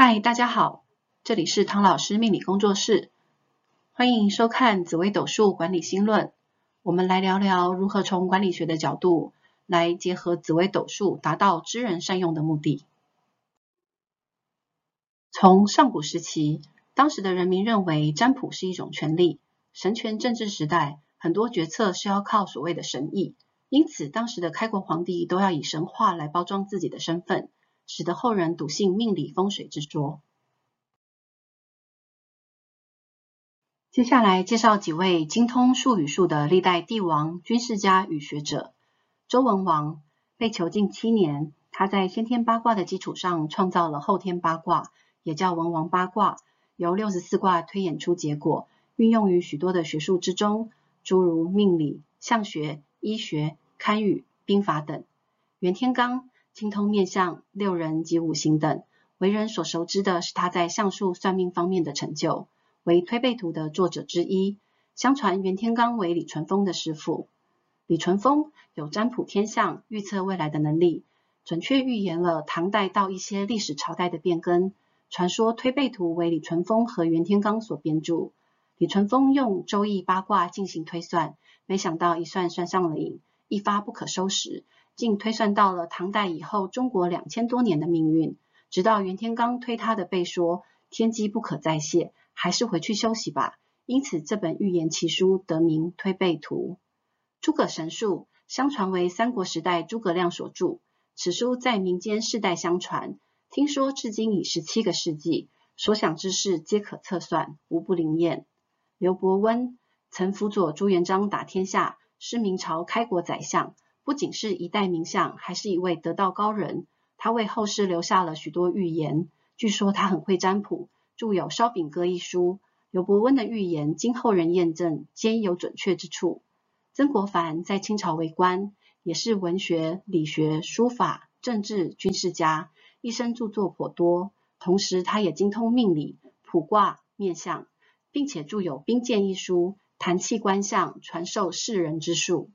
嗨，大家好，这里是唐老师命理工作室，欢迎收看紫微斗数管理新论。我们来聊聊如何从管理学的角度来结合紫微斗数，达到知人善用的目的。从上古时期，当时的人民认为占卜是一种权力，神权政治时代，很多决策是要靠所谓的神意，因此当时的开国皇帝都要以神话来包装自己的身份。使得后人笃信命理风水之说。接下来介绍几位精通术与术的历代帝王、军事家与学者。周文王被囚禁七年，他在先天八卦的基础上创造了后天八卦，也叫文王八卦，由六十四卦推演出结果，运用于许多的学术之中，诸如命理、相学、医学、堪舆、兵法等。袁天罡。精通面相、六人及五行等，为人所熟知的是他在相术算命方面的成就，为推背图的作者之一。相传袁天罡为李淳风的师傅。李淳风有占卜天象、预测未来的能力，准确预言了唐代到一些历史朝代的变更。传说推背图为李淳风和袁天罡所编著。李淳风用周易八卦进行推算，没想到一算算上了瘾，一发不可收拾。竟推算到了唐代以后中国两千多年的命运，直到袁天罡推他的背说天机不可再泄，还是回去休息吧。因此这本预言奇书得名《推背图》。诸葛神术相传为三国时代诸葛亮所著，此书在民间世代相传，听说至今已十七个世纪，所想之事皆可测算，无不灵验。刘伯温曾辅佐朱元璋打天下，是明朝开国宰相。不仅是一代名相，还是一位得道高人。他为后世留下了许多预言。据说他很会占卜，著有《烧饼歌》一书。刘伯温的预言经后人验证，皆有准确之处。曾国藩在清朝为官，也是文学、理学、书法、政治、军事家，一生著作颇多。同时，他也精通命理、卜卦、面相，并且著有《兵谏》一书，谈气观象，传授世人之术。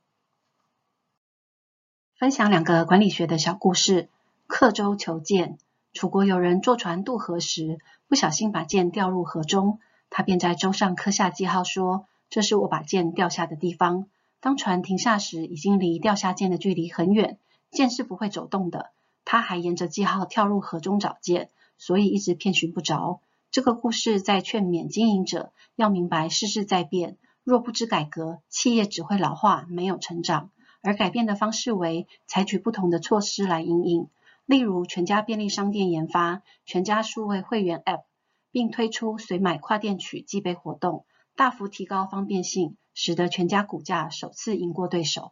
分享两个管理学的小故事。刻舟求剑。楚国有人坐船渡河时，不小心把剑掉入河中，他便在舟上刻下记号，说：“这是我把剑掉下的地方。”当船停下时，已经离掉下剑的距离很远，剑是不会走动的。他还沿着记号跳入河中找剑，所以一直遍寻不着。这个故事在劝勉经营者要明白世事在变，若不知改革，企业只会老化，没有成长。而改变的方式为采取不同的措施来因应，例如全家便利商店研发全家数位会员 App，并推出随买跨店取寄杯活动，大幅提高方便性，使得全家股价首次赢过对手。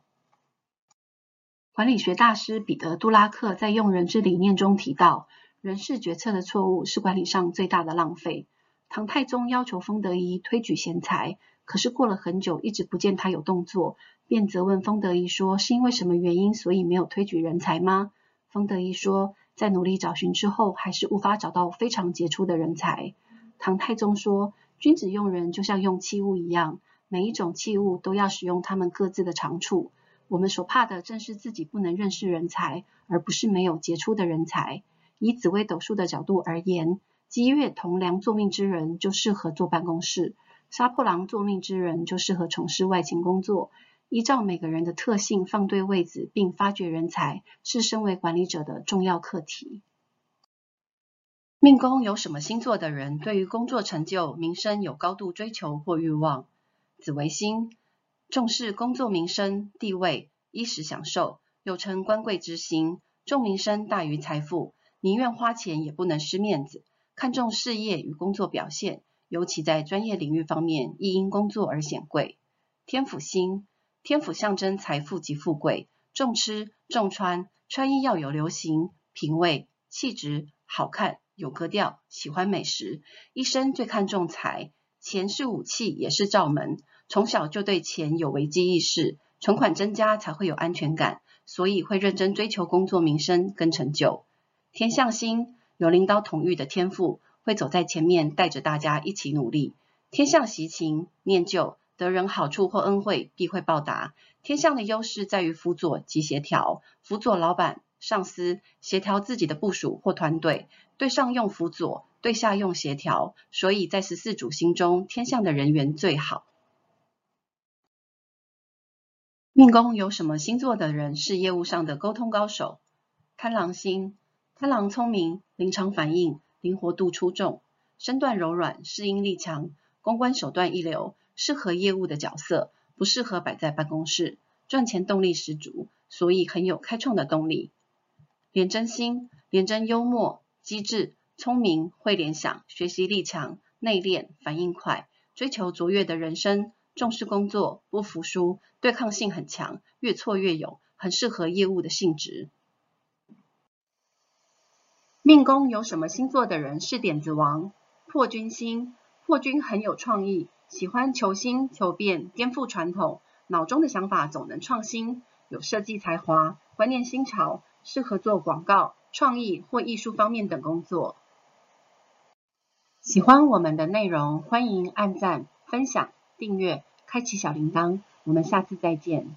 管理学大师彼得·杜拉克在用人之理念中提到，人事决策的错误是管理上最大的浪费。唐太宗要求封德仪推举贤才，可是过了很久，一直不见他有动作。便责问封德仪说：“是因为什么原因，所以没有推举人才吗？”封德仪说：“在努力找寻之后，还是无法找到非常杰出的人才。”唐太宗说：“君子用人就像用器物一样，每一种器物都要使用他们各自的长处。我们所怕的正是自己不能认识人才，而不是没有杰出的人才。以紫微斗数的角度而言，机月同梁坐命之人就适合坐办公室，杀破狼坐命之人就适合从事外勤工作。”依照每个人的特性放对位置，并发掘人才，是身为管理者的重要课题。命宫有什么星座的人，对于工作成就、名声有高度追求或欲望？紫微星重视工作、名声、地位、衣食享受，又称官贵之星，重名声大于财富，宁愿花钱也不能失面子，看重事业与工作表现，尤其在专业领域方面，亦因工作而显贵。天府星。天府象征财富及富贵，重吃重穿，穿衣要有流行、品味、气质，好看、有格调，喜欢美食，一生最看重财，钱是武器，也是罩门。从小就对钱有危机意识，存款增加才会有安全感，所以会认真追求工作、名声跟成就。天象星有领导统御的天赋，会走在前面，带着大家一起努力。天象喜勤念旧。得人好处或恩惠，必会报答。天象的优势在于辅佐及协调，辅佐老板上司，协调自己的部署或团队，对上用辅佐，对下用协调，所以在十四主星中，天象的人缘最好。命宫有什么星座的人是业务上的沟通高手？贪狼星，贪狼聪明，临场反应，灵活度出众，身段柔软，适应力强，公关手段一流，适合业务的角色，不适合摆在办公室，赚钱动力十足，所以很有开创的动力。廉贞心，廉贞幽默、机智、聪明，会联想，学习力强，内敛，反应快，追求卓越的人生，重视工作，不服输，对抗性很强，越挫越勇，很适合业务的性质。命宫有什么星座的人是点子王？破军星，破军很有创意，喜欢求新求变，颠覆传统，脑中的想法总能创新，有设计才华，观念新潮。适合做广告、创意或艺术方面等工作。喜欢我们的内容，欢迎按赞、分享、订阅、开启小铃铛。我们下次再见。